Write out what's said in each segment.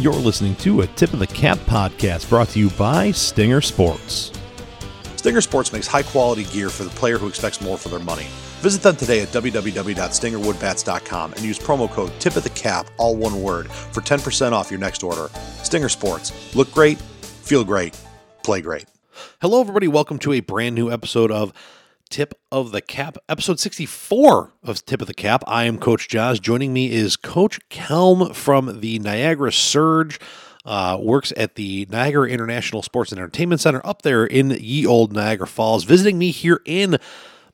You're listening to a Tip of the Cap podcast brought to you by Stinger Sports. Stinger Sports makes high quality gear for the player who expects more for their money. Visit them today at www.stingerwoodbats.com and use promo code tip of the cap, all one word, for 10% off your next order. Stinger Sports. Look great, feel great, play great. Hello, everybody. Welcome to a brand new episode of Tip of the Cap, episode 64 of Tip of the Cap. I am Coach Joz. Joining me is Coach Kelm from the Niagara Surge. Uh, works at the Niagara International Sports and Entertainment Center up there in ye old Niagara Falls, visiting me here in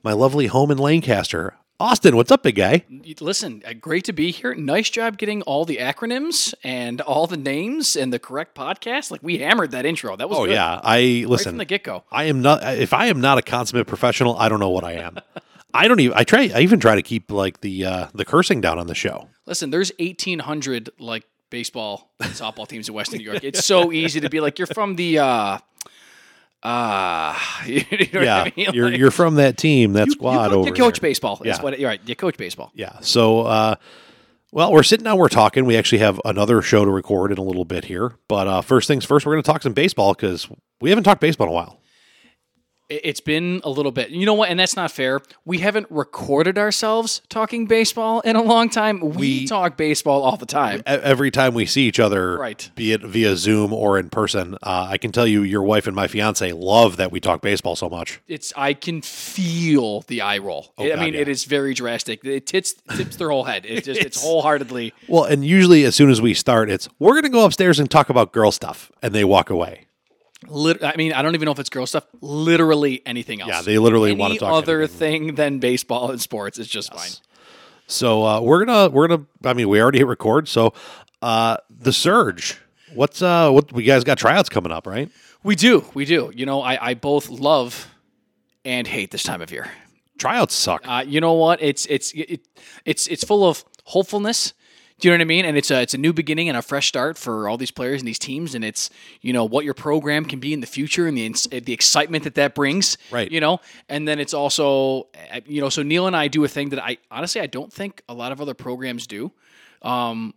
my lovely home in Lancaster. Austin, what's up, big guy? Listen, uh, great to be here. Nice job getting all the acronyms and all the names and the correct podcast. Like we hammered that intro. That was Oh good. yeah, I right listen. from the get go. I am not. If I am not a consummate professional, I don't know what I am. I don't even. I try. I even try to keep like the uh, the cursing down on the show. Listen, there's 1,800 like baseball and softball teams in Western New York. It's so easy to be like, you're from the. uh uh, you know yeah, I mean? you're you're from that team, that you, squad you, over you coach there. baseball. That's Yeah. what you're right. You coach baseball. Yeah. So, uh, well, we're sitting down, we're talking. We actually have another show to record in a little bit here. But uh, first things first, we're going to talk some baseball because we haven't talked baseball in a while. It- It's been a little bit. You know what? And that's not fair. We haven't recorded ourselves talking baseball in a long time. We, We- talk baseball all the time. Every time we see each other, Right. be it via Zoom or in person, uh, I can tell you, your wife and my fiance love that we talk baseball so much. It's I can feel the eye roll. I Oh, God, mean, yeah. it is very drastic. It tips tips their whole head. It just it's It's- wholeheartedly. Well, and usually as soon as we start, it's we're going to go upstairs and talk about girl stuff, and they walk away. Lit- I mean, I don't even know if it's girl stuff. Literally anything else. Yeah, they literally Any want to talk about other anything. thing than baseball and sports is just fine. So uh, we're gonna we're gonna. I mean, we already hit record. So uh, the surge. What's uh what we guys got tryouts coming up, right? We do, we do. You know, I, I both love and hate this time of year. Tryouts suck. Uh, you know what? It's it's it, it's it's full of hopefulness. Do you know what I mean? And it's a it's a new beginning and a fresh start for all these players and these teams. And it's you know what your program can be in the future and the the excitement that that brings. Right. You know, and then it's also uh, you know so Neil and I do a thing that I honestly I don't think a lot of other programs do. Um,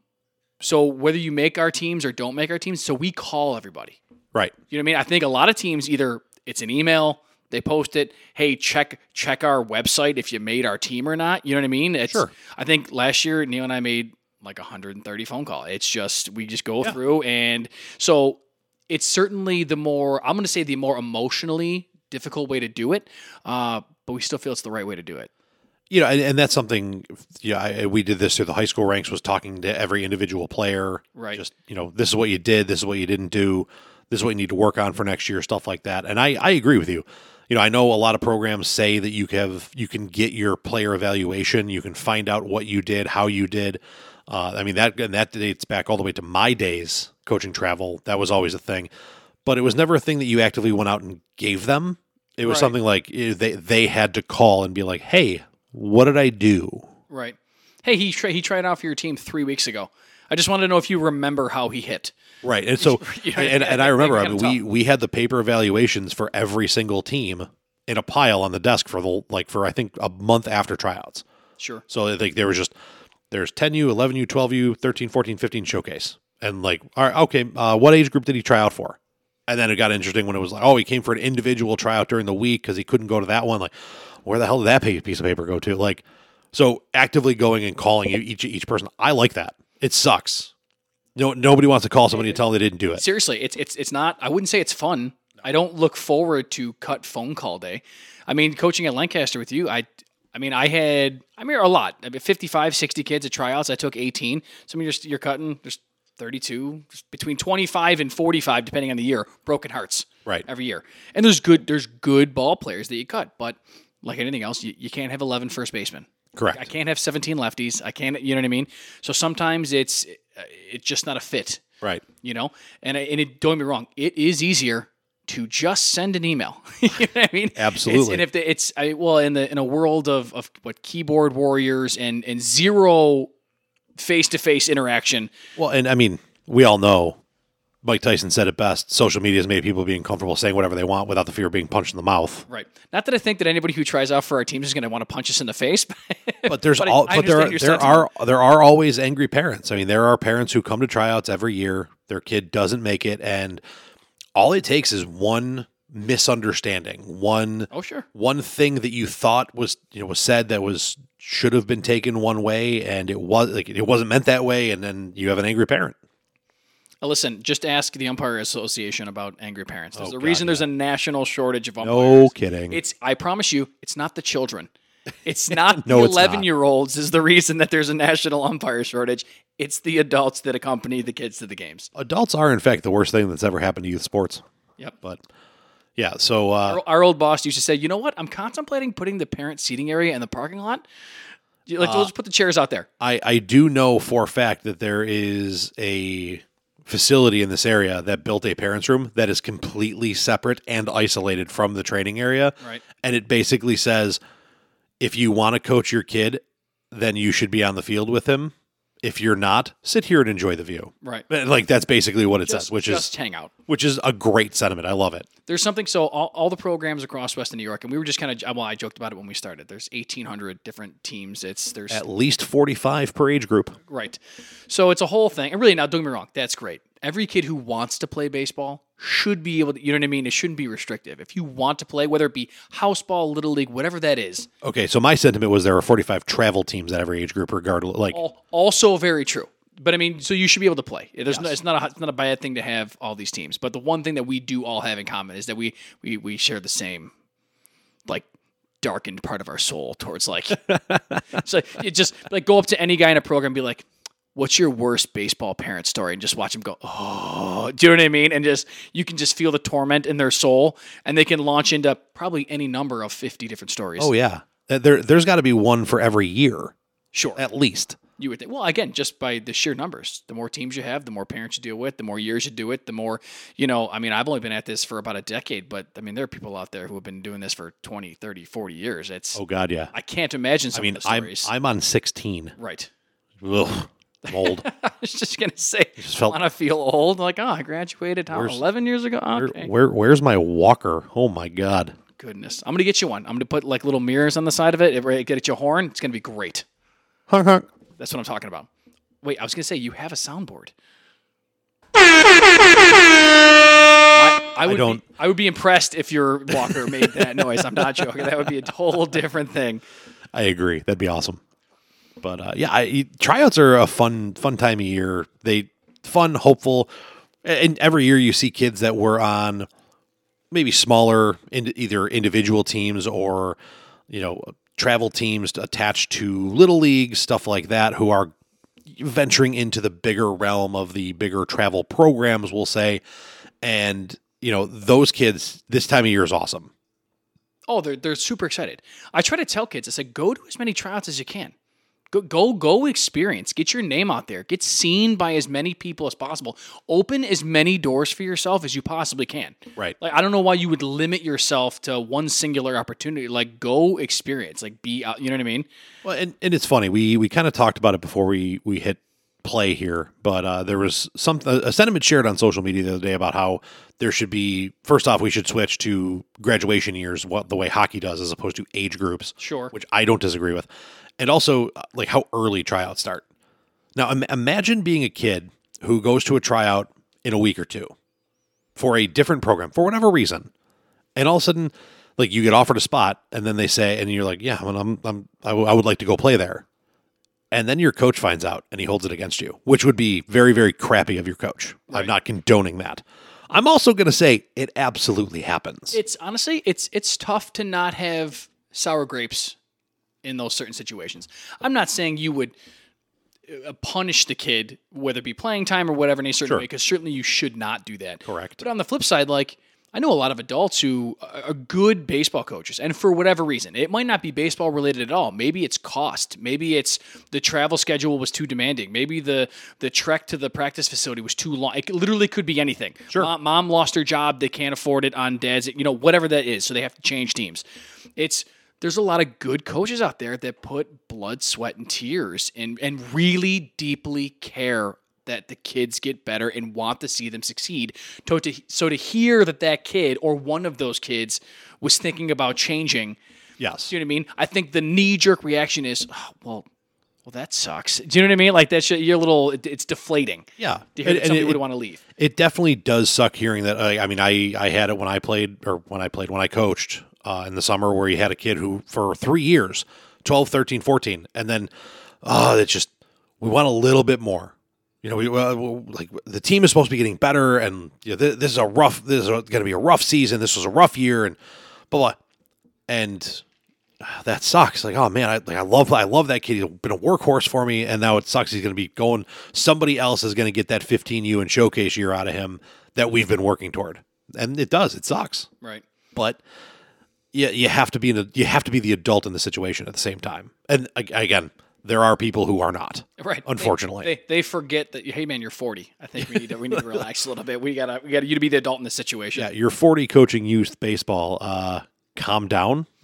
so whether you make our teams or don't make our teams, so we call everybody. right. You know what I mean? I think a lot of teams either it's an email, they post it, hey, check check our website if you made our team or not. You know what I mean? It's, Sure. I think last year Neil and I made like 130 phone call. It's just we just go through and so it's certainly the more I'm going to say the more emotionally difficult way to do it, uh, but we still feel it's the right way to do it. You know, and, and that's something. Yeah, I, we did this through the high school ranks. Was talking to every individual player. Right. Just you know, this is what you did. This is what you didn't do. This is what you need to work on for next year. Stuff like that. And I I agree with you. You know, I know a lot of programs say that you have you can get your player evaluation. You can find out what you did, how you did. Uh, I mean that and that dates back all the way to my days coaching travel. That was always a thing, but it was never a thing that you actively went out and gave them. It was Right. something like eh, they they had to call and be like, "Hey, what did I do?" Right. Hey, he tra- he tried out for your team three weeks ago. I just wanted to know if you remember how he hit. Right, and so You know, and, and I remember I mean, we we had the paper evaluations for every single team in a pile on the desk for the like for I think a month after tryouts. Sure. So I think there was just there's 10U, 11U, 12U, 13, 14, 15 showcase. And like, all right, okay, uh, what age group did he try out for? And then it got interesting when it was like, oh, he came for an individual tryout during the week because he couldn't go to that one. Like, where the hell did that piece of paper go to? Like, so actively going and calling each each person, I like that. It sucks. No, nobody wants to call somebody and tell them they didn't do it. Seriously, it's it's it's not. I wouldn't say it's fun. I don't look forward to cut phone call day. I mean, coaching at Lancaster with you, I I mean, I had I mean a lot. I mean, 55, 60 kids at tryouts. I took 18. So I mean, you're, you're cutting there's 32, just between 25 and 45 depending on the year. Broken hearts. Right. Every year. And there's good there's good ball players that you cut, but like anything else, you, you can't have 11 first basemen. Correct. I can't have 17 lefties. I can't, you know what I mean? So sometimes it's uh, it's just not a fit Right. you know and, and it, don't get me wrong it is easier to just send an email. you know what I mean? Absolutely. It's, and if the, it's I, well in the in a world of of what keyboard warriors and and zero face to face interaction, Well, and I mean, we all know Mike Tyson said it best. Social media has made people being comfortable saying whatever they want without the fear of being punched in the mouth. right? Not that I think that anybody who tries out for our teams is going to want to punch us in the face, But there's But all, I but there, understand there are there are always angry parents. I mean, there are parents who come to tryouts every year. Their kid doesn't make it, and all it takes is one misunderstanding, one oh sure. one thing that you thought was you know was said that was should have been taken one way, and it was like it wasn't meant that way, and then you have an angry parent. Listen, just ask the umpire association about angry parents. There's Oh, a God, reason there's a national shortage of umpires. No kidding. It's I promise you, it's not the children. It's not No, the it's not. 11 year olds is the reason that there's a national umpire shortage. It's the adults that accompany the kids to the games. Adults are, in fact, the worst thing that's ever happened to youth sports. Yep. But yeah, so uh, Our, our old boss used to say, you know what? I'm contemplating putting the parent seating area in the parking lot. Like, Uh, we'll just put the chairs out there. I, I do know for a fact that there is a facility in this area that built a parents' room that is completely separate and isolated from the training area. Right. And it basically says if you want to coach your kid, then you should be on the field with him. If you're not, sit here and enjoy the view. Right. Like that's basically what it Just, says, which just is hang out. which is a great sentiment. I love it. There's something so all, all the programs across Western New York, and we were just kind of well, I joked about it when we started. There's 1,800 different teams. It's there's At least 45 per age group. Right. So it's a whole thing. And really, now don't get me wrong, that's great. Every kid who wants to play baseball should be able to, you know what I mean? It shouldn't be restrictive. If you want to play, whether it be house ball, little league, whatever that is, Okay, so my sentiment was there are 45 travel teams at every age group, regardless. Like, also very true. But I mean, so you should be able to play. There's no, it's not a it's not a bad thing to have all these teams. But the one thing that we do all have in common is that we we we share the same like darkened part of our soul towards like so you just like go up to any guy in a program and be like what's your worst baseball parent story? And just watch them go oh do you know what i mean? And just you can just feel the torment in their soul and they can launch into probably any number of 50 different stories. Oh yeah, Uh, there there's got to be one for every year. Sure. At least. you would think well again just by the sheer numbers. The more teams you have the more parents you deal with the more years you do it the more you know i mean i've only been at this for about a decade but i mean there are people out there who have been doing this for 20 30 40 years. It's Oh god, yeah. i can't imagine some I mean, of the I'm I'm on 16. right. Ugh, I'm old. I was just gonna say, just felt- want to feel old? Like, oh, I graduated how, eleven years ago. Okay, where where's my walker? Oh my god. goodness, I'm gonna get you one. I'm gonna put like little mirrors on the side of it. If I get you a horn, it's gonna be great. Honk honk. That's what I'm talking about. Wait, I was gonna say you have a soundboard. I, I would don't- Be, I would be impressed if your walker made that noise. I'm not joking. That would be a whole different thing. I agree. That'd be awesome. But uh, yeah, I, tryouts are a fun fun time of year. They fun, hopeful, and every year you see kids that were on maybe smaller, in, either individual teams or you know travel teams attached to little leagues, stuff like that, who are venturing into the bigger realm of the bigger travel programs. We'll say, and you know those kids this time of year is awesome. Oh, they're they're super excited. I try to tell kids, I said, go to as many tryouts as you can. Go go go experience. Get your name out there. Get seen by as many people as possible. Open as many doors for yourself as you possibly can. Right. Like I don't know why you would limit yourself to one singular opportunity. Like go experience. Like be out. You know what I mean? Well, and, and it's funny. We we kind of talked about it before we we hit play here, but uh, there was some a sentiment shared on social media the other day about how there should be first off we should switch to graduation years, what the way hockey does, as opposed to age groups. Sure. which I don't disagree with, and also uh, like how early tryouts start. Now, Im- imagine being a kid who goes to a tryout in a week or two for a different program for whatever reason, and all of a sudden, like you get offered a spot, and then they say, and you're like, yeah, I'm, I'm, I'm I, w- I would like to go play there, and then your coach finds out and he holds it against you, which would be very, very crappy of your coach. I'm not condoning that. I'm also going to say it absolutely happens. It's honestly, it's it's tough to not have sour grapes in those certain situations. I'm not saying you would uh, punish the kid, whether it be playing time or whatever, in a certain Sure. way, because certainly you should not do that. Correct. But on the flip side, like I know a lot of adults who are good baseball coaches, and for whatever reason, it might not be baseball related at all. Maybe it's cost. Maybe it's the travel schedule was too demanding. Maybe the the trek to the practice facility was too long. It literally could be anything. Sure. Mom, mom lost her job; they can't afford it on dad's. You know, whatever that is, so they have to change teams. It's there's a lot of good coaches out there that put blood, sweat, and tears and and really deeply care that the kids get better and want to see them succeed. So to, so to hear that that kid or one of those kids was thinking about changing, Yes. do you know what I mean? I think the knee jerk reaction is, oh, well, well, that sucks. Do you know what I mean? Like that's you're a little, it- it's deflating. Yeah. To hear And- that somebody it- would want to leave. It definitely does suck hearing that. I, I mean, I, I had it when I played, or when I played, when I coached uh, in the summer, where you had a kid who, for three years, 12, 13, 14, and then, oh, it's just, we want a little bit more. You know, we uh, like the team is supposed to be getting better, and you know, th- this is a rough, this is going to be a rough season. This was a rough year, and blah blah. And uh, that sucks. Like, oh man, I like I love I love that kid. He's been a workhorse for me, and now it sucks. He's going to be going. Somebody else is going to get that 15U and showcase year out of him that we've been working toward, and it does. It sucks, Right. but you you have to be in a, you have to be the adult in the situation at the same time. And again, there are people who are not. Right. Unfortunately. They, they, they forget that, hey, man, you're 40. I think we need to, we need to relax a little bit. We got to, we got you to be the adult in this situation. Yeah, you're 40 coaching youth baseball. Uh, calm down.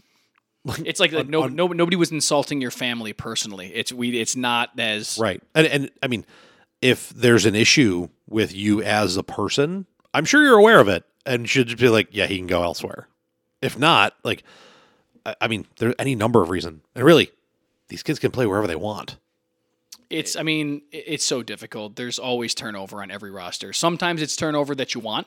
It's like that no, no, nobody was insulting your family personally. It's we. It's not as Right. And and I mean, if there's an issue with you as a person, I'm sure you're aware of it and should be like, yeah, he can go elsewhere. If not, like, I, I mean, there's any number of reasons. And really, these kids can play wherever they want. It's. I mean, it's so difficult. There's always turnover on every roster. Sometimes it's turnover that you want.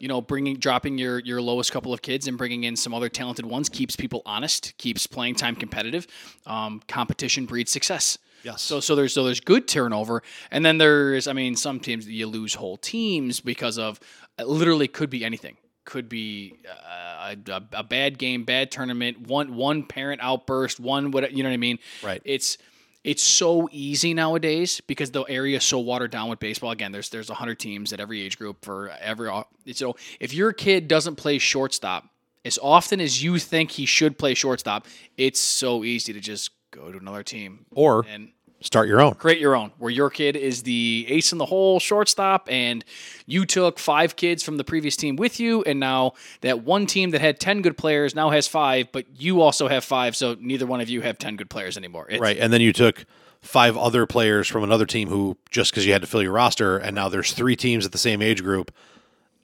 You know, bringing dropping your your lowest couple of kids and bringing in some other talented ones keeps people honest, keeps playing time competitive. Um, competition breeds success. Yes. So so there's so there's good turnover, and then there's I mean some teams you lose whole teams because of literally could be anything. Could be uh, a, a bad game, bad tournament, one one parent outburst, one what you know what I mean. Right. It's it's so easy nowadays because the area is so watered down with baseball. Again, there's there's 100 teams at every age group for every. So if your kid doesn't play shortstop as often as you think he should play shortstop, it's so easy to just go to another team Or and start your own. create your own, where your kid is the ace in the hole shortstop, and you took five kids from the previous team with you, and now that one team that had ten good players now has five, but you also have five, so neither one of you have ten good players anymore. It's, Right. And then you took five other players from another team who just because you had to fill your roster, and now there's three teams at the same age group.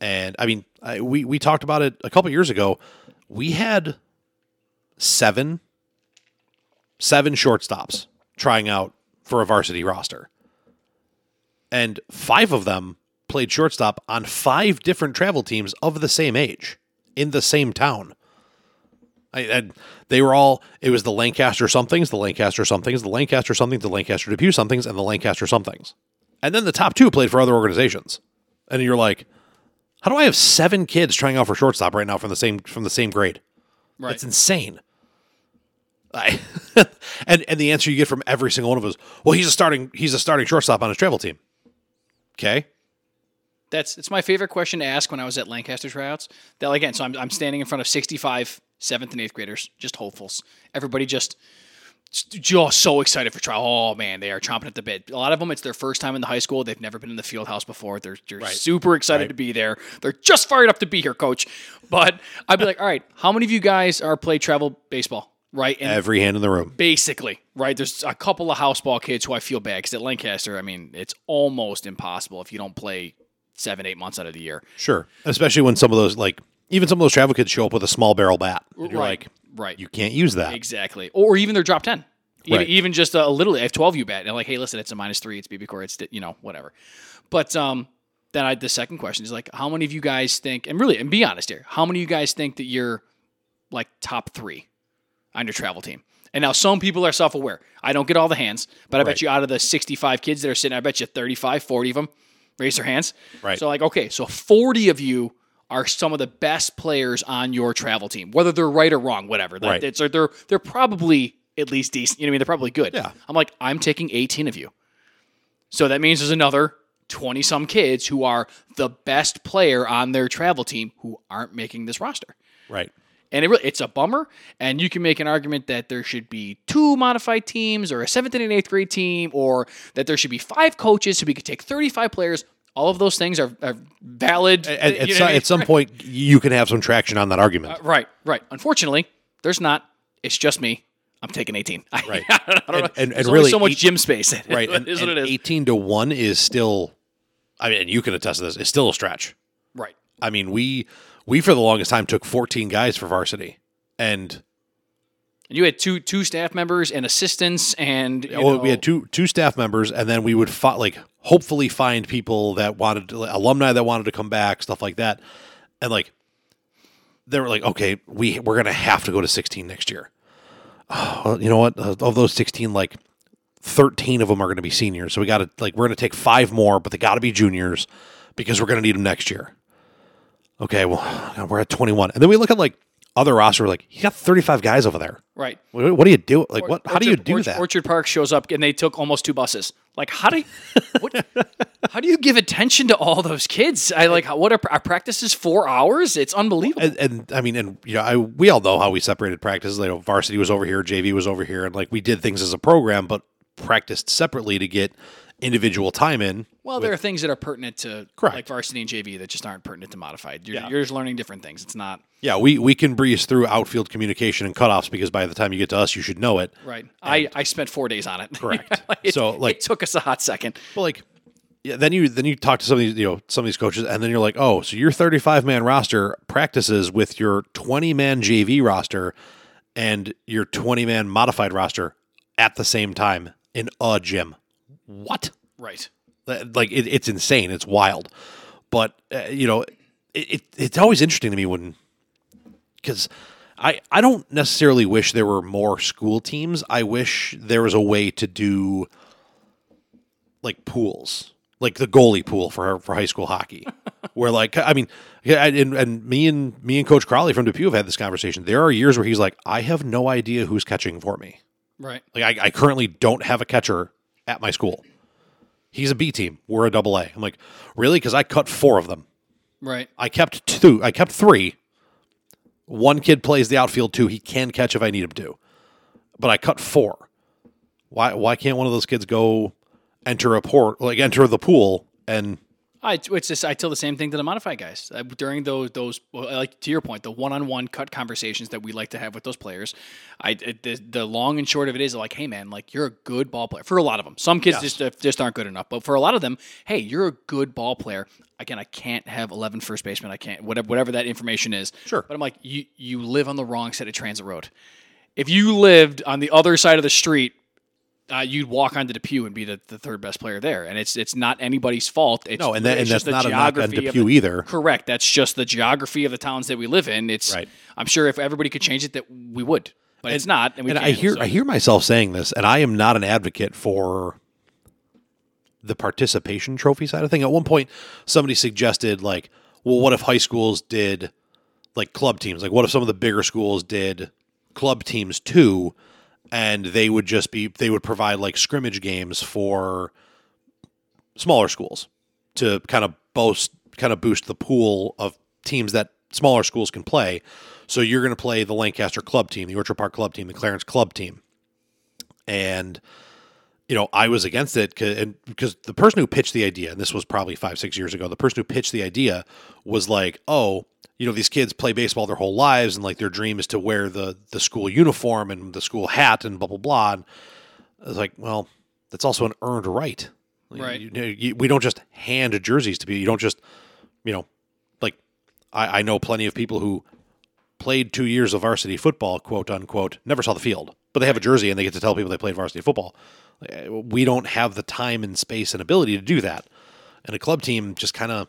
And I mean, I, we we talked about it a couple years ago. We had seven seven shortstops trying out for a varsity roster, and five of them played shortstop on five different travel teams of the same age in the same town. I, I, they were all. It was the Lancaster somethings, the Lancaster somethings, the Lancaster somethings, the Lancaster Depew somethings, and the Lancaster somethings. And then the top two played for other organizations. And you're like, how do I have seven kids trying out for shortstop right now from the same from the same grade? right. That's insane. I, and and the answer you get from every single one of us, well, he's a starting he's a starting shortstop on his travel team. Okay, That's it's my favorite question to ask when I was at Lancaster tryouts. That again, so I'm, I'm standing in front of 65 seventh and eighth graders, just hopefuls. Everybody just just so excited for trial. Oh man, they are chomping at the bit. A lot of them, it's their first time in the high school. They've never been in the field house before. They're, they're super excited to be there. They're just fired up to be here, coach. But I'd be like, all right, how many of you guys are play travel baseball? Right, and every hand in the room. basically, right? There's a couple of house ball kids who I feel bad because at Lancaster, I mean, it's almost impossible if you don't play seven, eight months out of the year. Sure, especially when some of those like even some of those travel kids show up with a small barrel bat. And you're Right, like, right. you can't use that. Exactly. Or even their drop 10. Even, Right. even just a, little, I have 12 U bet. And like, hey, listen, it's a minus three. It's BBCOR. It's, you know, whatever. But um, then I, the second question is like, how many of you guys think, and really, and be honest here, how many of you guys think that you're like top three on your travel team? And now some people are self aware. I don't get all the hands, but I Right. bet you out of the 65 kids that are sitting, I bet you 35, 40 of them raise their hands. Right. So, like, okay, so 40 of you are some of the best players on your travel team, whether they're right or wrong, whatever. Right. It's, they're, they're probably at least decent. You know what I mean? They're probably good. Yeah. I'm like, I'm taking 18 of you. So that means there's another 20 some kids who are the best player on their travel team who aren't making this roster. Right. And it really, it's a bummer. And you can make an argument that there should be two modified teams or a seventh and an eighth grade team, or that there should be five coaches so we could take 35 players. All of those things are, are valid. At, at, you know so- what I mean? at some point, you can have some traction on that argument. Uh, right, right. Unfortunately, there's not. It's just me. I'm taking 18. Right. I don't know. And- and- and really so much eight- gym space. right. And, is what it is. 18 to 1 is still, I mean, and you can attest to this, it's still a stretch. Right. I mean, we, we for the longest time took 14 guys for varsity. And And you had two two staff members and assistants, and you well, we had two two staff members, and then we would fi- like hopefully find people that wanted to, like, alumni that wanted to come back, stuff like that, and like they were like, okay, we we're gonna have to go to sixteen next year. well, you know what? Of those sixteen, like thirteen of them are gonna be seniors, so we got to like we're gonna take five more, but they got to be juniors because we're gonna need them next year. Okay, well we're at twenty one, and then we look at like other roster, we're like you got thirty five guys over there. right. What, what do you do? Like what? How do you do that? Orchard Park shows up, and they took almost two buses. Like, how do you, what, how do you give attention to all those kids? I like how- what are our practices four hours? It's unbelievable. and, and I mean, and you know, I we all know how we separated practices. Like, you know, varsity was over here, JV was over here, and like we did things as a program, but practiced separately to get individual time in. well, there are things that are pertinent to Correct. like varsity and JV that just aren't pertinent to modified. You're, Yeah. you're just learning different things. It's not Yeah, we we can breeze through outfield communication and cutoffs because by the time you get to us, you should know it. right. I, I spent four days on it. Correct. it, So, like- it took us a hot second. But like, yeah, then you then you talk to some of these you know some of these coaches, and then you're like, oh, so your 35 man roster practices with your 20 man JV roster and your 20 man modified roster at the same time in a gym. What? Right. Like it, it's insane. It's wild. But uh, you know, it, it it's always interesting to me when because I I don't necessarily wish there were more school teams. I wish there was a way to do like pools, like the goalie pool for for high school hockey, where like I mean, and, and me and me and Coach Crowley from Depew have had this conversation. There are years where he's like, I have no idea who's catching for me. Right. Like I, I currently don't have a catcher at my school. He's a B team. We're a double A. I'm like, really? Because I cut four of them. Right. I kept two. I kept three. One kid plays the outfield too. He can catch if I need him to, but I cut four. Why? Why can't one of those kids go enter a port, like enter the pool and I, it's just I tell the same thing to the modified guys uh, during those those well, like to your point the one on one cut conversations that we like to have with those players. I the, the long and short of it is like, hey man, like you're a good ball player for a lot of them. Some kids just uh, just aren't good enough, but for a lot of them, hey, you're a good ball player. Again, I can't have 11 first basemen. I can't whatever whatever that information is. Sure. but I'm like you you live on the wrong side of Transit Road. If you lived on the other side of the street uh, you'd walk onto Depew and be the, the third best player there, and it's it's not anybody's fault. It's, no, and that, and that's the not a knock on geography of Depew the- either. Correct. That's just the geography of the towns that we live in. It's Right. I'm sure if everybody could change it, that we would, but it's not. And, we and I hear so- I hear myself saying this, and I am not an advocate for the participation trophy side of thing. At one point, somebody suggested like, well, what if high schools did like club teams? Like, what if some of the bigger schools did club teams too, and they would just be they would provide like scrimmage games for smaller schools to kind of boast kind of boost the pool of teams that smaller schools can play. So you're going to play the Lancaster club team, the Orchard Park club team, the Clarence club team. And you know, I was against it and because the person who pitched the idea, and this was probably 5 6 years ago, the person who pitched the idea was like, "Oh, you know, these kids play baseball their whole lives and like their dream is to wear the the school uniform and the school hat and blah blah blah." And I was like, "Well, that's also an earned right." Right. You- you- you- we don't just hand jerseys to people. You don't just, you know, like I, I know plenty of people who played two years of varsity football, quote unquote, never saw the field, but they have a jersey and they get to tell people they played varsity football. We don't have the time and space and ability to do that. And a club team just kind of,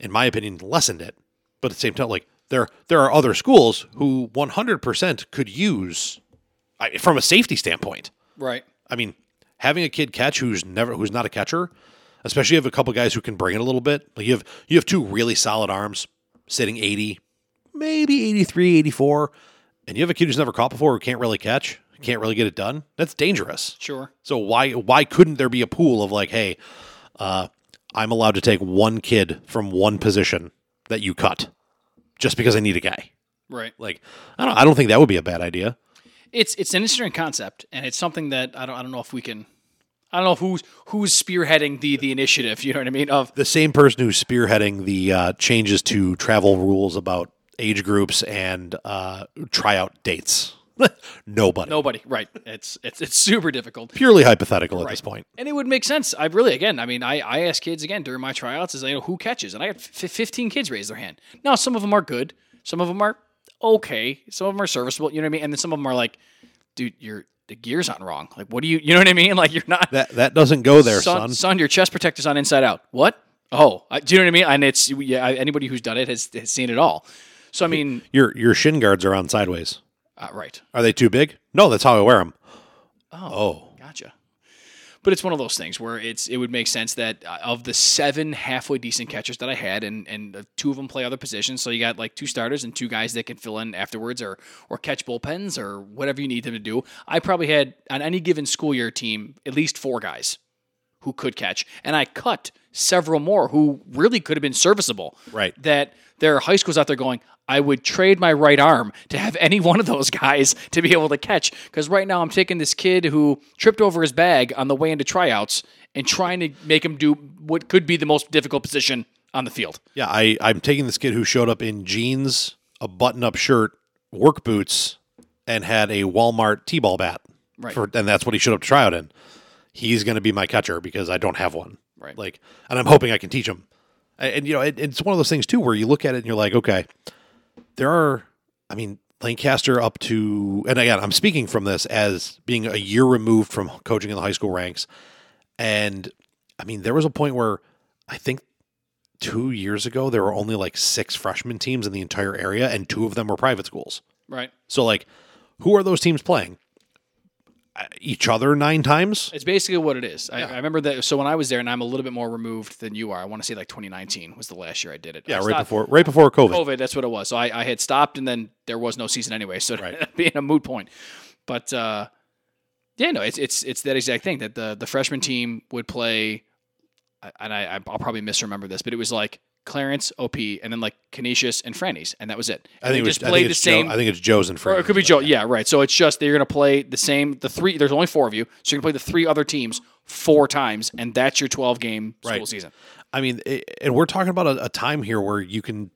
in my opinion, lessened it. But at the same time, like there, there are other schools who 100% could use, I- from a safety standpoint. right. I mean, having a kid catch who's never who's not a catcher, especially if you have a couple guys who can bring it a little bit. Like you have you have two really solid arms sitting 80, maybe 83, 84, and you have a kid who's never caught before who can't really catch, can't really get it done. That's dangerous. Sure. So why why couldn't there be a pool of like, hey, uh, I'm allowed to take one kid from one position that you cut just because I need a guy. Right. Like, I don't, I don't think that would be a bad idea. It's it's an interesting concept, and it's something that I don't I don't know if we can. I don't know who's who's spearheading the the initiative. You know what I mean? Of The same person who's spearheading the uh, changes to travel rules about age groups and uh, tryout dates. Nobody. nobody. Right. It's it's it's super difficult. Purely hypothetical at this point. And it would make sense. I really, again, I mean, I, I ask kids again during my tryouts, is you know who catches, and I got f- 15 kids raise their hand. Now, some of them are good, some of them are okay, some of them are serviceable. You know what I mean? And then some of them are like, dude, your the gear's on wrong. Like, what do you, you know what I mean? Like, you're not That that doesn't go there, son, son. son, your chest protector's on inside out. What? Oh, I, do you know what I mean? And it's yeah, I- anybody who's done it has, has seen it all. So I mean, Your your shin guards are on sideways. Uh, right? Are they too big? No, that's how I wear them. Oh, Gotcha. But it's one of those things where it's it would make sense that uh, of the seven halfway decent catchers that I had, and and two of them play other positions, so you got like two starters and two guys that can fill in afterwards or or catch bullpens or whatever you need them to do. I probably had on any given school year team at least four guys who could catch, and I cut several more who really could have been serviceable. Right. That there are high schools out there going. I would trade my right arm to have any one of those guys to be able to catch. Because right now I'm taking this kid who tripped over his bag on the way into tryouts and trying to make him do what could be the most difficult position on the field. yeah. I I'm taking this kid who showed up in jeans, a button-up shirt, work boots, and had a Walmart T-ball bat. Right. For, and that's what he showed up to try out in. He's going to be my catcher because I don't have one. Right. Like, and I'm hoping I can teach him. And, and, you know, it, it's one of those things too where you look at it and you're like, okay, there are. I mean, Lancaster up to, and again, I'm speaking from this as being a year removed from coaching in the high school ranks, and I mean, there was a point where I think two years ago there were only like six freshman teams in the entire area, and two of them were private schools. Right. So, like, who are those teams playing? Each other nine times? It's basically what it is. I, I remember that. So when I was there, and I'm a little bit more removed than you are. I want to say like 2019 was the last year I did it. Yeah, I right stopped- before right before COVID. COVID, that's what it was. So I, I had stopped, and then there was no season anyway, so Right. being a moot point. But uh, yeah, no, it's it's it's that exact thing that the the freshman team would play, and I I'll probably misremember this, but it was like Clarence, OP, and then like Canisius and Franny's, and that was it. I think, they it was, just I played the same. Joe, I think it's Joe's and or it could be Joe. Yeah, right. So it's just going to play the same. The three. There's only four of you, so you're to play the three other teams four times, and that's your 12 game school Right. season. I mean, it, and we're talking about a, a time here where you can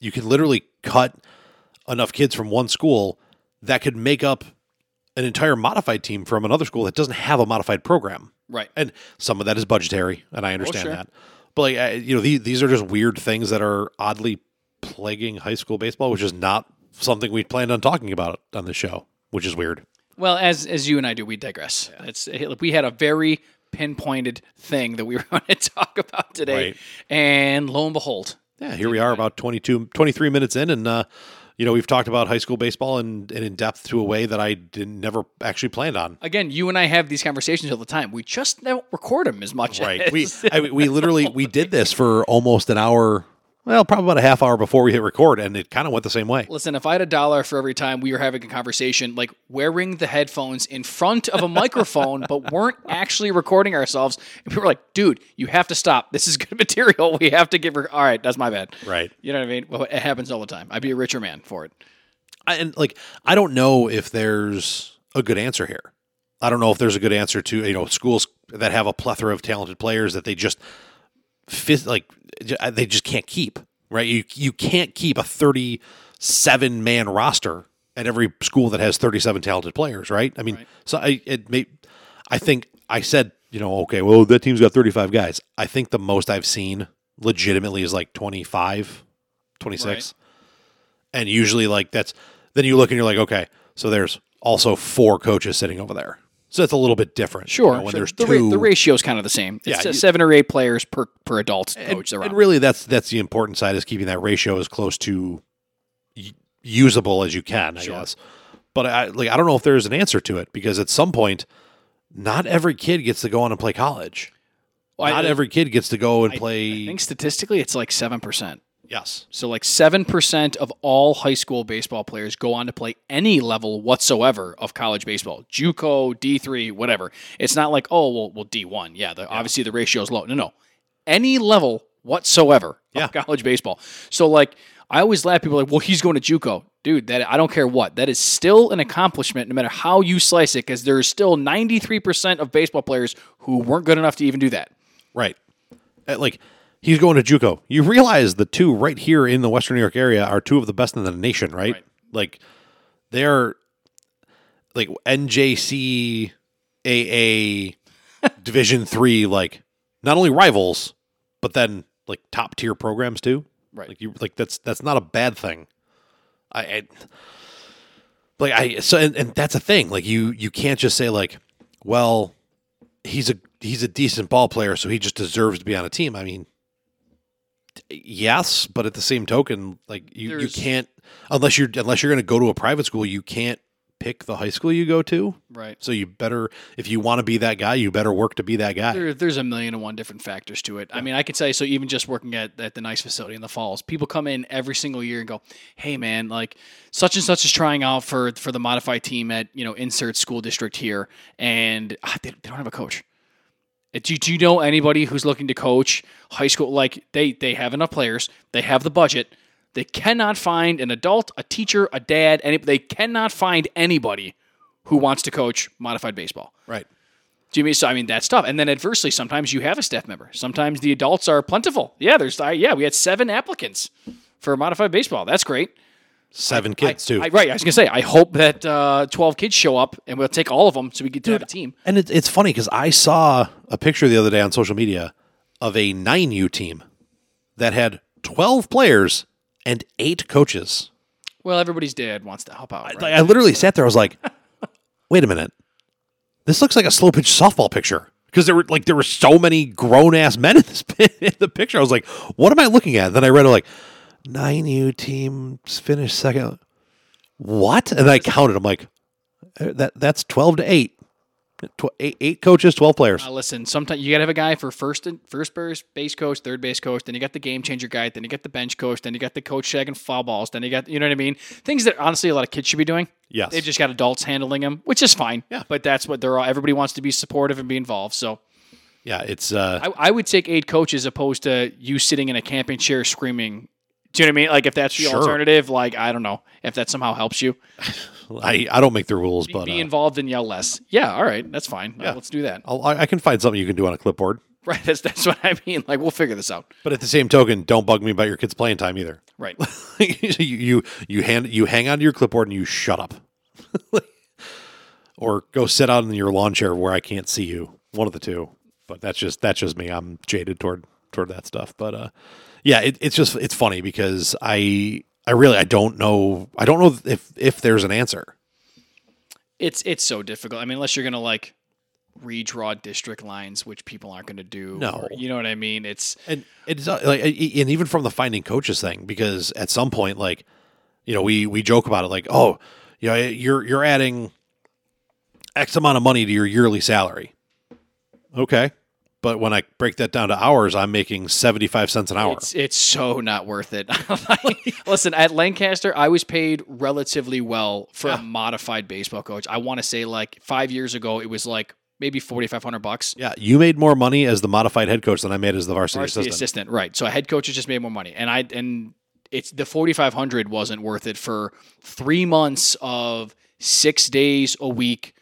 you can literally cut enough kids from one school that could make up an entire modified team from another school that doesn't have a modified program. Right. And some of that is budgetary, and I understand oh, sure. that. But like, you know, these, these are just weird things that are oddly plaguing high school baseball, which is not something we planned on talking about on the show, which is weird. Well, as as you and I do, we digress. It's we had a very pinpointed thing that we were going to talk about today, Right. and lo and behold, Yeah, here we are about 22, 23 minutes in, and uh, you know we've talked about high school baseball and, and in depth to a way that I didn't never actually planned on. again, you and I have these conversations all the time. We just don't record them as much. Right, as- we I, we literally we did this for almost an hour. Well, probably about a half hour before we hit record, and it kind of went the same way. Listen, if I had a dollar for every time we were having a conversation, like wearing the headphones in front of a microphone, but weren't actually recording ourselves, and we were like, dude, you have to stop. This is good material. We have to get. Re- All right, that's my bad. Right. You know what I mean? Well, it happens all the time. I'd be a richer man for it. I, and like I don't know if there's a good answer here. I don't know if there's a good answer to you know schools that have a plethora of talented players that they just like uh, they just can't keep right. You you can't keep a 37 man roster at every school that has 37 talented players, right? I mean, so I it may I think I said you know okay, well that team's got 35 guys. I think the most I've seen legitimately is like 25, 26 and usually like that's then you look and you're like okay so there's also four coaches sitting over there so that's a little bit different you Sure. know, when sure. there's the, two ra- the ratio is kind of the same. It's Yeah, you- seven or eight players per per adult and, coach and really that's that's the important side is keeping that ratio as close to usable as you can i Sure. guess but i like i don't know if there's an answer to it because at some point not every kid gets to go on and play college Well, I- not every kid gets to go and I play I think statistically, it's like seven percent. Yes So like seven percent of all high school baseball players go on to play any level whatsoever of college baseball, JUCO, D three, whatever. It's not like oh well, well D one, yeah. The, Obviously the ratio is low. No, no. any level whatsoever Yeah. of college baseball. So like I always laugh people like, well, he's going to JUCO. Dude, that I don't care what. That is still an accomplishment no matter how you slice it, because there's still 93% of baseball players who weren't good enough to even do that. Right. Uh, Like he's going to JUCO. You realize the two right here in the Western New York area are two of the best in the nation, right? Right. Like they're like NJC AA Division three, like not only rivals, but then like top tier programs too. Right. Like you like that's that's not a bad thing. I, I like I so and, and that's a thing. Like you you can't just say like, well, he's a he's a decent ball player, so he just deserves to be on a team. I mean, yes, but at the same token, like you, you can't unless you're unless you're going to go to a private school, you can't pick the high school you go to. Right. So you better if you want to be that guy, you better work to be that guy. There, there's a million and one different factors to it. I mean, I could say so even just working at, at the nice facility in the falls, people come in every single year and go, Hey man, like such and such is trying out for, for the modified team at, you know, insert school district here. And ah, they, they don't have a coach. Do, do you know anybody who's looking to coach high school? Like they, they have enough players, they have the budget. They cannot find an adult, a teacher, a dad, any, they cannot find anybody who wants to coach modified baseball. Right. Do you mean so? I mean that's tough. And then adversely, sometimes you have a staff member. Sometimes the adults are plentiful. Yeah, there's I, yeah, we had seven applicants for modified baseball. That's great. Seven kids too. I, right, I was gonna say. I hope that uh, twelve kids show up, and we'll take all of them so we get to have a team. And it, it's funny because I saw a picture the other day on social media of a 9U team that had 12 players and eight coaches. Well, everybody's dad wants to help out. Right? Like, I literally sat there. I was like, wait a minute. This looks like a slow pitch softball picture. Because there were like there were so many grown ass men in this in the picture. I was like, what am I looking at? Then I read it like nine U teams finished second. What? And I counted. I'm like, "Uh, that that's twelve to eight. Tw- eight, eight coaches, twelve players. Uh, listen, sometimes you gotta have a guy for first and first base base coach, third base coach, then you got the game changer guy, then you got the bench coach, then you got the coach shagging foul balls, then you got you know what I mean? Things that honestly a lot of kids should be doing. Yes. They've just got adults handling them, which is fine. Yeah. But that's what they're all everybody wants to be supportive and be involved. So Yeah, it's uh, I, I would take eight coaches opposed to you sitting in a camping chair screaming. Do you know what I mean? Like if that's the Sure. alternative, like I don't know if that somehow helps you. I I don't make the rules, Be, but be uh, involved and yell less. Yeah, all right, that's fine. Uh, Yeah. let's do that. I'll, I I can find something you can do on a clipboard. Right, that's that's what I mean. Like we'll figure this out. But at the same token, don't bug me about your kids' playing time either. Right. you, you you hand you hang on to your clipboard and you shut up, or go sit out in your lawn chair where I can't see you. One of the two. But that's just that's just me. I'm jaded toward toward that stuff. But uh, yeah, it, it's just it's funny because I I really I don't know I don't know if if there's an answer. It's it's so difficult. I mean, unless you're gonna like redraw district lines, which people aren't gonna do. No. or- you know what I mean. It's And it's like, and even from the finding coaches thing, because at some point, like, you know, we we joke about it, like, oh, you know, you're you're adding X amount of money to your yearly salary. Okay, but when I break that down to hours, I'm making seventy five cents an hour. It's it's so not worth it. Listen, at Lancaster, I was paid relatively well for a modified baseball coach. I want to say like five years ago, it was like maybe forty five hundred bucks. yeah, you made more money as the modified head coach than I made as the varsity, Varsity assistant. assistant, right? So a head coaches just made more money, and I and it's the forty five hundred wasn't worth it for three months of six days a week,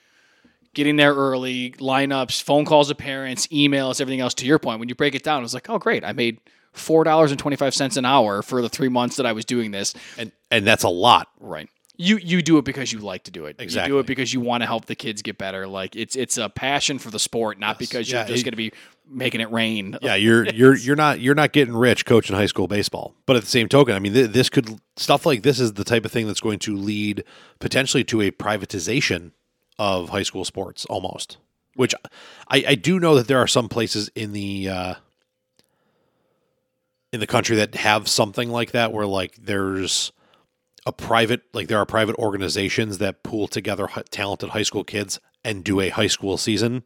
getting there early, lineups, phone calls to parents, emails, everything else. To your point, when you break it down, it was like, oh great, I made four dollars and twenty five cents an hour for the three months that I was doing this. and and that's a lot. Right. You you do it because you like to do it. You do it because you want to help the kids get better. Like it's it's a passion for the sport, not because you're just going to be making it rain. Yeah, you're you're you're not you're not getting rich coaching high school baseball. But at the same token, I mean, th- this could stuff like this is the type of thing that's going to lead potentially to a privatization of high school sports, almost. Which I, I do know that there are some places in the uh, in the country that have something like that, where like there's a private like there are private organizations that pool together hi- talented high school kids and do a high school season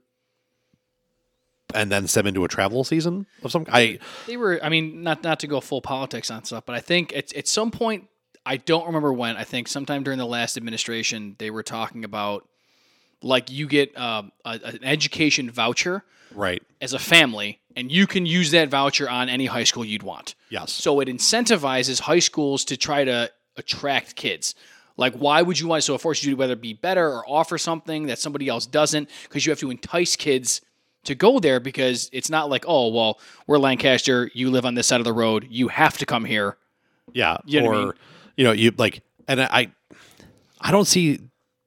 and then send into a travel season of some I They were, I mean, not not to go full politics on stuff, but I think at at some point, I don't remember when. I think sometime during the last administration, they were talking about like you get um, a, an education voucher Right. as a family, and you can use that voucher on any high school you'd want. Yes. So it incentivizes high schools to try to attract kids. Like, why would you want? So it forces you to whether be better or offer something that somebody else doesn't, because you have to entice kids to go there. Because it's not like, oh, well, we're Lancaster, you live on this side of the road, you have to come here. Yeah. You know or I mean? you know, you like and I I don't see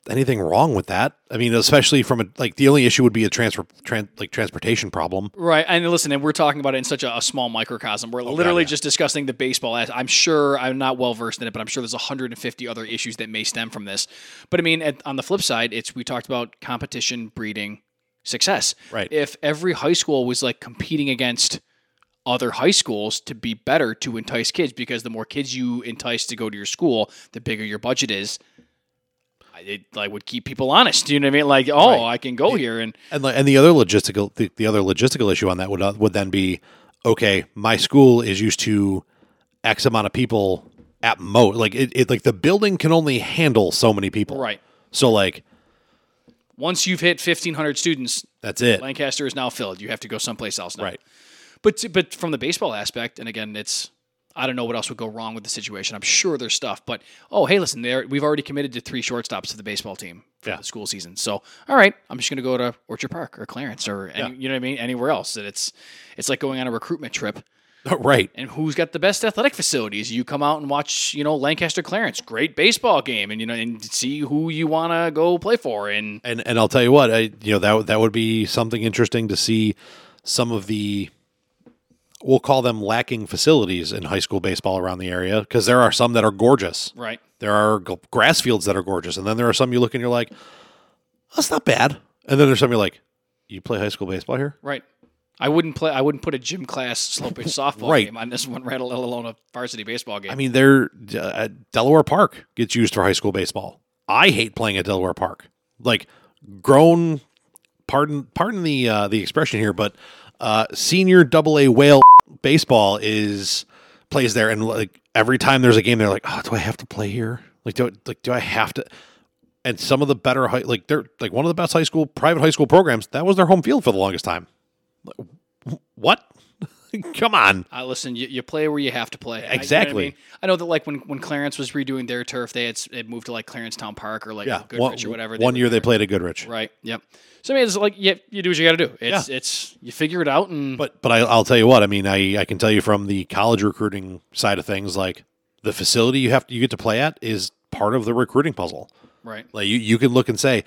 anything wrong with that. I mean, especially from a like the only issue would be a transfer tran, like transportation problem. Right. And listen, and we're talking about it in such a, a small microcosm. We're oh, literally yeah. just discussing the baseball. as- I'm sure I'm not well versed in it, but I'm sure there's 150 other issues that may stem from this. But I mean, at, on the flip side, it's we talked about competition breeding success. Right. If every high school was like competing against other high schools to be better to entice kids, because the more kids you entice to go to your school, the bigger your budget is. It like would keep people honest. You know what I mean? Like, oh, Right. I can go here and And and the other logistical the, the other logistical issue on that would uh, would then be okay, my school is used to x amount of people at most. Like it, it like the building can only handle so many people. right. So like Once you've hit 1,500 students, that's it. Lancaster is now filled. You have to go someplace else now. Right. But but from the baseball aspect, and again, it's I don't know what else would go wrong with the situation. I'm sure there's stuff, but oh hey, listen, there we've already committed to three shortstops to the baseball team for Yeah. the school season. So all right, I'm just gonna go to Orchard Park or Clarence or any, Yeah. you know what I mean, anywhere else. And it's it's like going on a recruitment trip. right. And who's got the best athletic facilities? You come out and watch, you know, Lancaster Clarence, great baseball game, and you know, and see who you want to go play for. And And and I'll tell you what, I you know that that would be something interesting to see some of the we'll call them lacking facilities in high school baseball around the area because there are some that are gorgeous. right, There are g- grass fields that are gorgeous, and then there are some you look and you're like, that's not bad. And then there's some you're like, you play high school baseball here? Right. I wouldn't play. I wouldn't put a gym class slow pitch softball Right. game on this one, right? let alone a varsity baseball game. I mean, they're uh, Delaware Park gets used for high school baseball. I hate playing at Delaware Park. Like grown, pardon pardon the uh, the expression here, but uh, senior Double A whale baseball is plays there, and like every time there's a game, they're like, oh, do I have to play here? Like, do I, like do I have to? And some of the better high, like they're like one of the best high school private high school programs. That was their home field for the longest time. What? Come on. uh, listen, you, you play where you have to play. I- you know I Exactly. mean? I, know that like when, when Clarence was redoing their turf, they had it moved to like Clarence Town Park or like Yeah, Goodrich one, or whatever. one year they played at Goodrich. Right. Yep. So I mean, it's like yeah, you do what you got to do. It's it's you figure it out and But but I, I'll tell you what. I mean, I, I can tell you from the college recruiting side of things, like the facility you have to, you get to play at is part of the recruiting puzzle. right. Like you, you can look and say,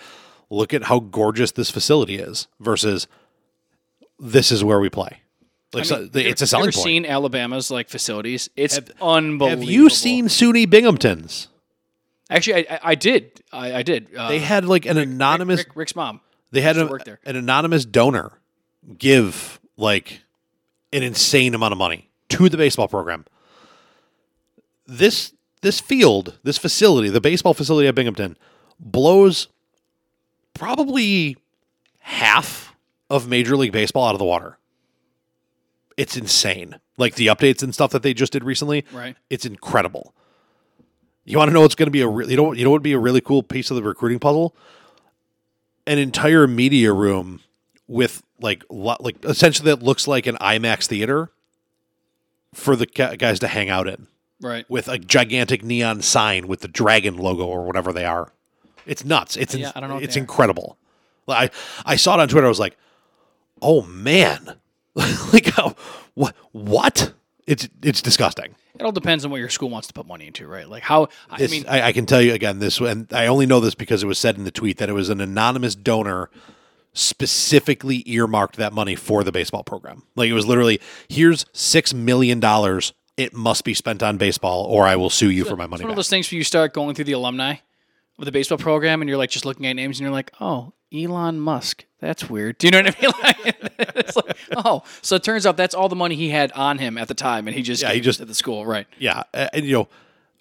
look at how gorgeous this facility is versus this is where we play. Like I so, mean, the- it's a selling point. Seen Alabama's like facilities? It's unbelievable. Have you seen SUNY Binghamton's? Actually, I, I, did. I, I did. Uh, They had like an Rick- anonymous. Rick, Rick's mom. They had a, an anonymous donor give like an insane amount of money to the baseball program. This this field, this facility, the baseball facility at Binghamton, blows probably half of Major League Baseball out of the water. It's insane. Like the updates and stuff that they just did recently. Right. It's incredible. You want to know what's going to be a real, you know, you know what would be a really cool piece of the recruiting puzzle? An entire media room with like lo- like essentially that looks like an IMAX theater for the ca- guys to hang out in Right. with a gigantic neon sign with the dragon logo or whatever they are. It's nuts. It's Yeah, I don't know it's incredible. I I saw it on Twitter. I was like, "Oh man." like how, what what? It's it's disgusting. It all depends on what your school wants to put money into, right? Like how I This, mean, I, I can tell you again this, and I only know this because it was said in the tweet that it was an anonymous donor specifically earmarked that money for the baseball program. Like it was literally, here's six million dollars. It must be spent on baseball, or I will sue you for my money. it's one of those things where you start going through the alumni of the baseball program, and you're like just looking at names, and you're like, oh, Elon Musk. That's weird. Do you know what I mean? Like, it's like, oh, so it turns out that's all the money he had on him at the time, and he just Yeah, he just- to the school, right? Yeah, and you know,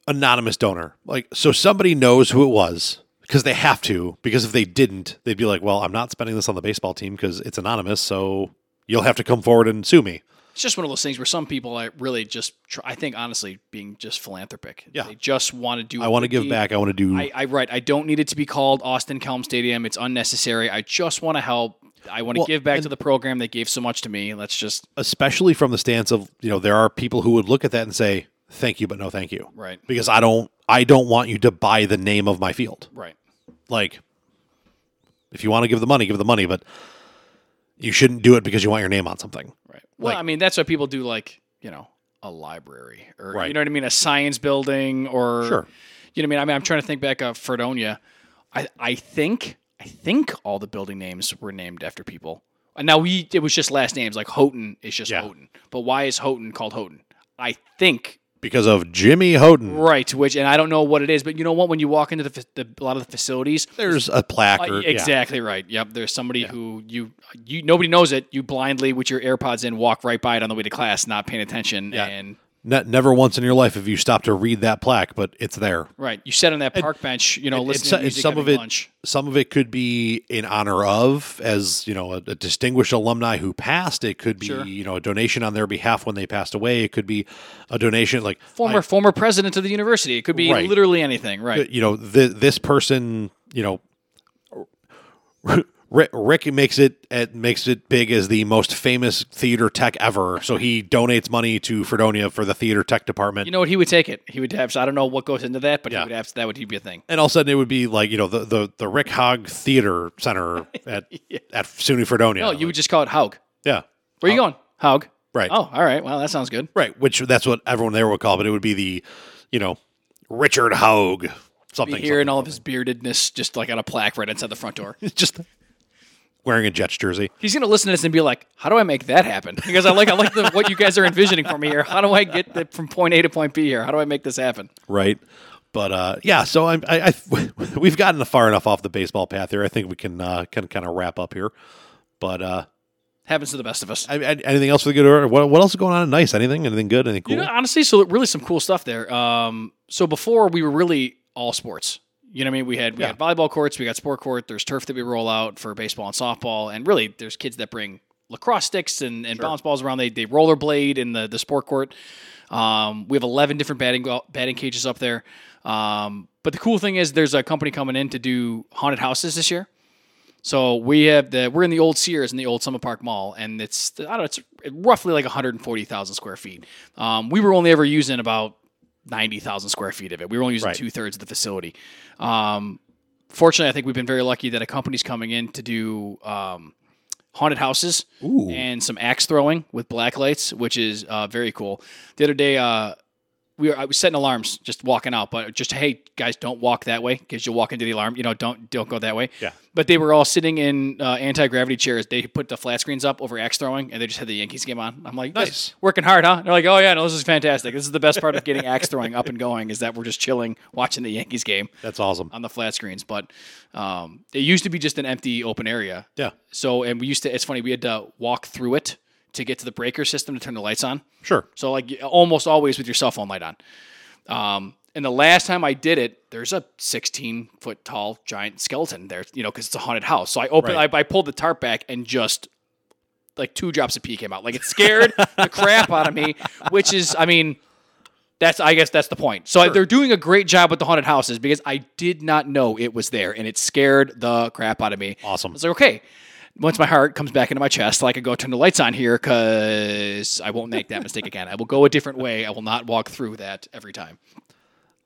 anonymous donor. Like so, somebody knows who it was because they have to. Because if they didn't, they'd be like, "Well, I'm not spending this on the baseball team because it's anonymous. So you'll have to come forward and sue me." It's just one of those things where some people are really just, try, I think, honestly, being just philanthropic. Yeah. They just want to do. I want to give deed. back. I want to do. I, I right. I don't need it to be called Austin Kelm Stadium. It's unnecessary. I just want to help. I want to Well, give back to the program that gave so much to me. Let's just especially from the stance of you know there are people who would look at that and say thank you but no thank you right, because i don't i don't want you to buy the name of my field right. like if you want to give the money give the money but you shouldn't do it because you want your name on something. Well, Like- I mean, that's what people do, like, you know, a library or, Right. you know what I mean? A science building or, Sure. you know what I mean? I mean, I'm trying to think back of Fredonia. I, I think, I think all the building names were named after people. And now we, it was just last names, like Houghton is just Yeah. Houghton. But why is Houghton called Houghton? I think because of jimmy houghton right, which, and I don't know what it is, but you know what? When you walk into the, the a lot of the facilities, there's a plaque uh, or, yeah. exactly right. Yep. There's somebody who you you nobody knows it. You blindly with your AirPods in walk right by it on the way to class, not paying attention. Yeah. And Ne- never once in your life have you stopped to read that plaque but it's there right, you sit on that park bench, you know, listening music, some of it lunch. some of it could be in honor of as you know a, a distinguished alumni who passed it could be Sure. you know a donation on their behalf when they passed away it could be a donation like Former I- former president of the university. It could be Right. literally anything. Right. you know th- this person you know Rick, Rick makes it it makes it big as the most famous theater tech ever so he donates money to Fredonia for the theater tech department You know what? He would take it. He would have. So I don't know what goes into that, but Yeah. he would have. That would be a thing. and all of a sudden it would be like you know the the, the Rick Haug Theater Center at at SUNY Fredonia No, you would just call it Haug. yeah Where are you going? Haug. right Oh, all right. Well, that sounds good. Right, which that's what everyone there would call, it, but it would be the, you know, Richard Haug something. Be hearing something. all of his beardedness just like on a plaque right inside the front door. just wearing a Jets jersey. He's gonna listen to this and be like, "How do I make that happen?" Because I like I like the, what you guys are envisioning for me here. How do I get the, from point A to point B here? How do I make this happen? Right. But uh, yeah, so I'm, I, I we've gotten far enough off the baseball path here. I think we can uh, can kind of wrap up here. But uh, Happens to the best of us. I, I, anything else for the good order? What, what else is going on? Nice. Anything? Anything good? Anything cool? You know, honestly, so really some cool stuff there. Um, so before we were really all sports. You know what I mean? We had we Yeah. had volleyball courts, we got sport court. There's turf that we roll out for baseball and softball, and really there's kids that bring lacrosse sticks and, and bounce balls around. They they rollerblade in the the sport court. Um, we have 11 different batting batting cages up there. Um, but the cool thing is there's a company coming in to do haunted houses this year. So we have the we're in the old Sears in the old Summit Park Mall, and it's I don't know it's roughly like 140,000 square feet. Um, we were only ever using about 90,000 square feet of it. We were only using Right. two thirds of the facility. Um, fortunately, I think we've been very lucky that a company's coming in to do um, haunted houses Ooh. and some axe throwing with black lights, which is uh, very cool. The other day, uh, we were I was setting alarms, just walking out, but just hey guys, don't walk that way because you'll walk into the alarm. You know, don't don't go that way. Yeah. But they were all sitting in uh, anti gravity chairs. They put the flat screens up over axe throwing, and they just had the Yankees game on. I'm like, Nice. working hard, huh? They're like, oh yeah, no, this is fantastic. This is the best part of getting axe throwing up and going is that we're just chilling, watching the Yankees game That's awesome. on the flat screens. But um, it used to be just an empty open area. Yeah. So, and we used to, it's funny, we had to walk through it to get to the breaker system to turn the lights on. Sure. So, like, almost always with your cell phone light on. Um, and the last time I did it, there's a 16 foot tall giant skeleton there, you know, because it's a haunted house. So I opened, Right. I, I pulled the tarp back and just like two drops of pee came out. Like it scared the crap out of me, which is, I mean, that's I guess that's the point. So they're doing a great job with the haunted houses because I did not know it was there and it scared the crap out of me. Awesome. It's like, okay. Once my heart comes back into my chest, I can go turn the lights on here because I won't make that mistake again. I will go a different way. I will not walk through that every time.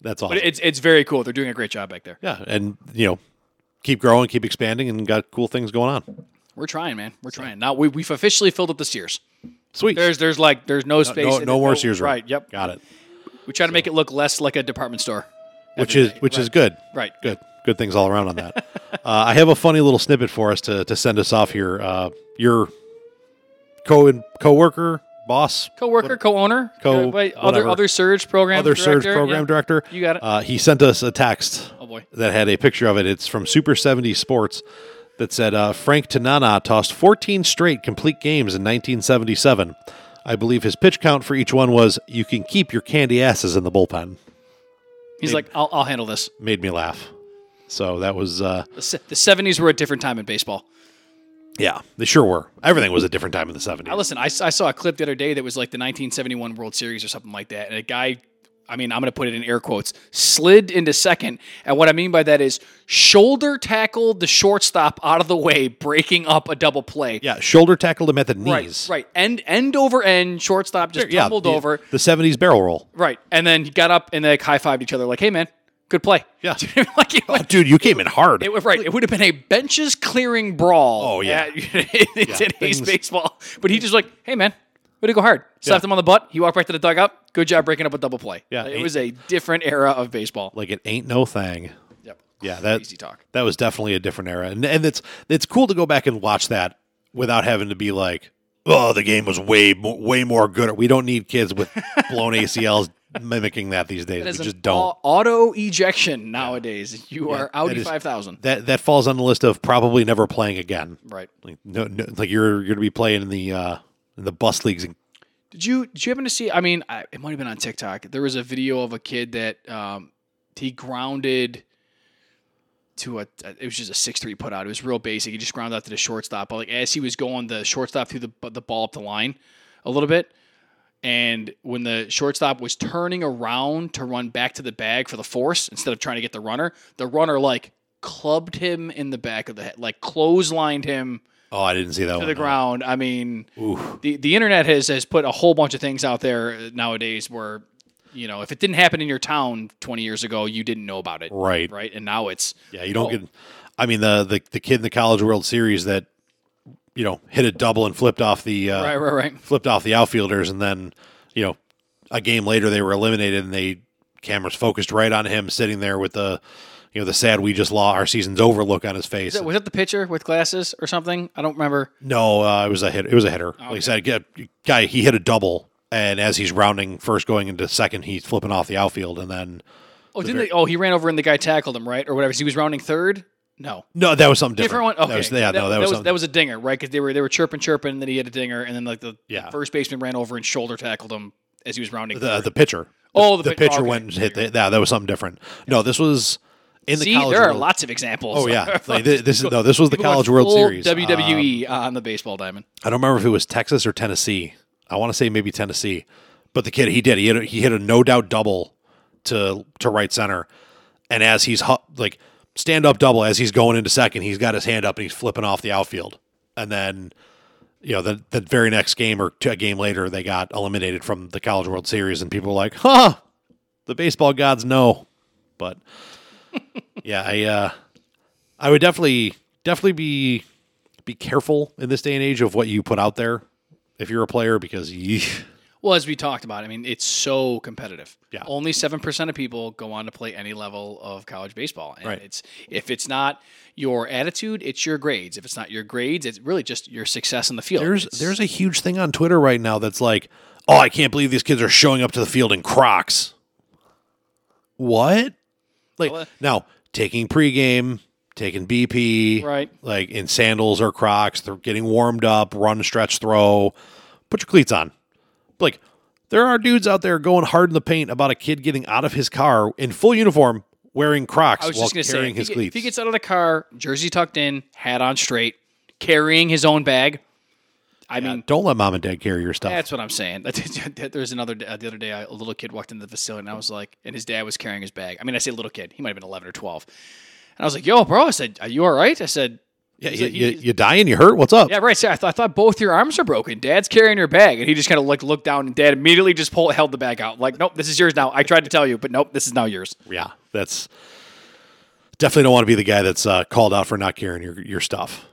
That's awesome. But it's it's very cool. They're doing a great job back there. yeah, and you know, keep growing, keep expanding, and got cool things going on. We're trying, man. We're trying. Now we, we've officially filled up the Sears. Sweet. There's there's like there's no space. no, in no it. more Sears room. Right. Yep. Got it. We try to make it look less like a department store. Which every is day. which is Right. good. Right. Good. Good things all around on that. uh, I have a funny little snippet for us to to send us off here. Uh, your co co-worker, boss, Co-worker, co-owner, Co- other other surge program, other surge director, program yeah. director. You got it. Uh, he sent us a text Oh boy. that had a picture of it. It's from Super 70 Sports that said uh, Frank Tanana tossed 14 straight complete games in 1977. I believe his pitch count for each one was "You can keep your candy asses in the bullpen." He's like, I'll, I'll handle this. Made me laugh. So that was uh, The seventies were a different time in baseball. Yeah, they sure were. Everything was a different time in the 70s. Now, listen, I, I saw a clip the other day that was like the 1971 World Series or something like that, and a guy. I mean, I'm going to put it in air quotes, slid into second. And what I mean by that is shoulder tackled the shortstop out of the way, breaking up a double play. yeah, shoulder tackled him at the Right, knees. right. End end over end, shortstop just Yeah, tumbled the, over. The 70s barrel roll. Right. And then he got up and they like, high fived each other like, hey man, good play. Yeah. like it, Oh, dude, you came in hard. it right. It would have been a benches clearing brawl. Oh, yeah. at- in today's baseball. But he just like, hey man, way to go hard. Slapped him on the butt. He walked back to the dugout. Good job breaking up a double play. Yeah, it was a different era of baseball. like it ain't no thing. Yep. Yeah, that Easy talk. That was definitely a different era, and and it's it's cool to go back and watch that without having to be like, oh, the game was way way more good. We don't need kids with blown ACLs mimicking that these days. That We just don't. auto ejection nowadays. You Yeah, are Audi five thousand. That that falls on the list of probably never playing again. Right. Like no, no like you're you're gonna be playing in the uh in the bus leagues. And, Did you did you happen to see? I mean, I, it might have been on TikTok. There was a video of a kid that um, he grounded to a. It was just a six three put out. It was real basic. He just grounded out to the shortstop. But like as he was going, the shortstop threw the the ball up the line a little bit. And when the shortstop was turning around to run back to the bag for the force instead of trying to get the runner, the runner like clubbed him in the back of the head, like clotheslined him oh, I didn't see that to one. the no. ground. I mean, Oof. the the internet has has put a whole bunch of things out there uh, nowadays where you know if it didn't happen in your town 20 years ago, you didn't know about it, Right. Right, and now it's Yeah, you don't Oh. get. I mean, the, the the kid in the College World Series that you know hit a double and flipped off the uh, right, right, right. flipped off the outfielders, and then you know a game later they were eliminated, and they cameras focused right on him sitting there with the you know the sad we just lost our season's over look on his face. Was that, was that the pitcher with glasses or something? I don't remember. no, uh, it was a hit. It was a hitter. Like I said, guy he hit a double, and as he's rounding first going into second, he's flipping off the outfield, and then Oh, didn't they? Oh, he ran over and the guy tackled him, right, or whatever. So he was rounding third. No, no, that was something different different. one. Okay, That was, yeah, no, that, was, something. that was a dinger, right? Because they were they were chirping, chirping, and then he had a dinger, and then like the Yeah. first baseman ran over and shoulder tackled him as he was rounding. the the pitcher. Oh, the the pitch- pitcher okay. went and hit the, yeah, that was something different. No, this was in the See, college. there are World- lots of examples. Oh yeah, like, thi- this is no, this was the People College World Series. WWE Um, on the baseball diamond. I don't remember if it was Texas or Tennessee. I want to say maybe Tennessee, but the kid he did he hit a, he hit a no doubt double to to right center, and as he's like stand up double as he's going into second, he's got his hand up and he's flipping off the outfield, and then. You know, the, the very next game or a game later, they got eliminated from the College World Series, and people were like, "Huh, the baseball gods know." But yeah, I uh, I would definitely definitely be be careful in this day and age of what you put out there if you're a player because Well, as we talked about, I mean, it's so competitive. Yeah. Only seven percent of people go on to play any level of college baseball, and Right. it's if it's not your attitude, it's your grades. If it's not your grades, it's really just your success in the field. there's It's- there's a huge thing on Twitter right now that's like, oh, I can't believe these kids are showing up to the field in Crocs. What? Like Well, uh, now taking pregame, taking BP, Right. Like in sandals or Crocs, they're getting warmed up, run, stretch, throw. Put your cleats on. Like there are dudes out there going hard in the paint about a kid getting out of his car in full uniform wearing Crocs I was while just going to say, carrying if his he, get- cleats. if he gets out of the car, jersey tucked in, hat on straight, carrying his own bag, I mean, Don't let mom and dad carry your stuff. That's what I'm saying. There's another uh, the other day, a little kid walked into the facility, and I was like, and his dad was carrying his bag. I mean, I say little kid, he might have been 11 or 12, and I was like, "Yo, bro," I said, "Are you all right?" I said, yeah, you, like- you, you dying? You hurt? What's up? "Yeah, right." So I thought, I thought both your arms are broken. Dad's carrying your bag, and he just kind of like looked down, and Dad immediately just pulled held the bag out, like, "Nope, this is yours now." I tried to tell you, but nope, this is now yours. Yeah, that's definitely don't want to be the guy that's uh, called out for not carrying your your stuff.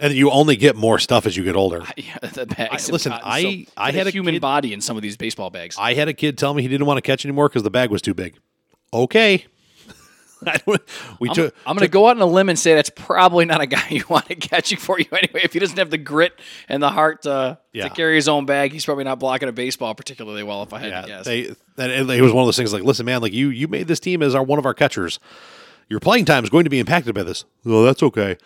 And you only get more stuff as you get older. Yeah, the bags. have listen, I- so- I had a human kid- body in some of these baseball bags. I had a kid tell me he didn't want to catch anymore because the bag was too big. Okay. I don't- we I'm, took. I'm going to go out on a limb and say that's probably not a guy you want to catching for you anyway. If he doesn't have the grit and the heart uh, to, Yeah. to carry his own bag, he's probably not blocking a baseball particularly well. If I had Yeah, to guess, they. It was one of those things like, listen, man, like you you made this team as our one of our catchers. Your playing time is going to be impacted by this. Oh, that's okay.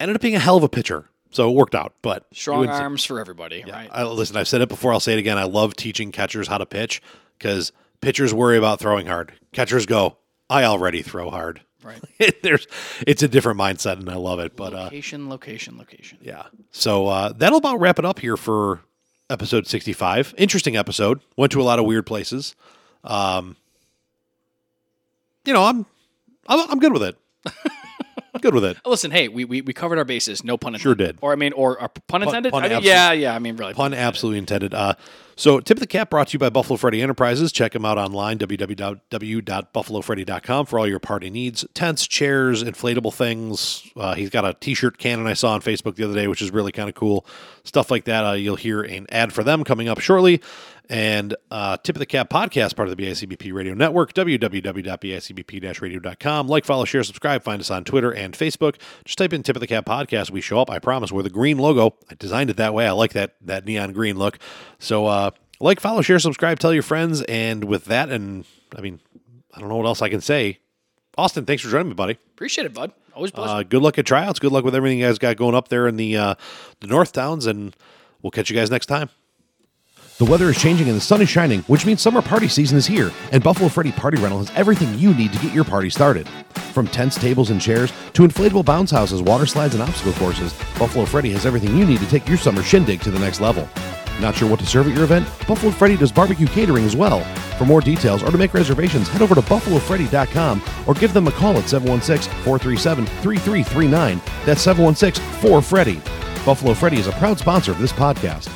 Ended up being a hell of a pitcher, so it worked out. But strong wouldn't say- arms for everybody, right? I, listen, I've said it before. I'll say it again. I love teaching catchers how to pitch because pitchers worry about throwing hard. Catchers go, I already throw hard. Right. There's, it's a different mindset, and I love it. But uh, Location, location, location. yeah, so uh, that'll about wrap it up here for episode 65. Interesting episode. Went to a lot of weird places. Um, you know, I'm, I'm, I'm good with it. good with it. Listen, hey, we, we, we covered our bases. No pun intended. Sure did. Or I mean, or, or pun intended. pun I mean, yeah, yeah. I mean, really. Pun absolutely intended. Uh, so, Tip of the Cap brought to you by Buffalo Freddy Enterprises. Check them out online, www.buffalofreddy.com for all your party needs tents, chairs, inflatable things. Uh, he's got a t shirt cannon I saw on Facebook the other day, which is really kind of cool. Stuff like that. Uh, you'll hear an ad for them coming up shortly. And uh, Tip of the Cap podcast, part of the BICBP Radio Network, www.bicbp radio.com. Like, follow, share, subscribe. Find us on Twitter and Facebook. Just type in Tip of the Cap podcast. We show up. I promise. We're the green logo. I designed it that way. I like that that neon green look. So, uh, like, follow, share, subscribe, tell your friends. And with that, and I mean, I don't know what else I can say. Austin, thanks for joining me, buddy. Appreciate it, bud. Always pleasure. Uh, good luck at tryouts. Good luck with everything you guys got going up there in the uh, the North Towns, and we'll catch you guys next time. The weather is changing and the sun is shining, which means summer party season is here, and Buffalo Freddy Party Rental has everything you need to get your party started. From tents, tables, and chairs to inflatable bounce houses, water slides, and obstacle courses, Buffalo Freddy has everything you need to take your summer shindig to the next level. Not sure what to serve at your event? Buffalo Freddy does barbecue catering as well. For more details or to make reservations, head over to buffalofreddy.com or give them a call at 716 437 3339. That's 716 4 Freddy. Buffalo Freddy is a proud sponsor of this podcast.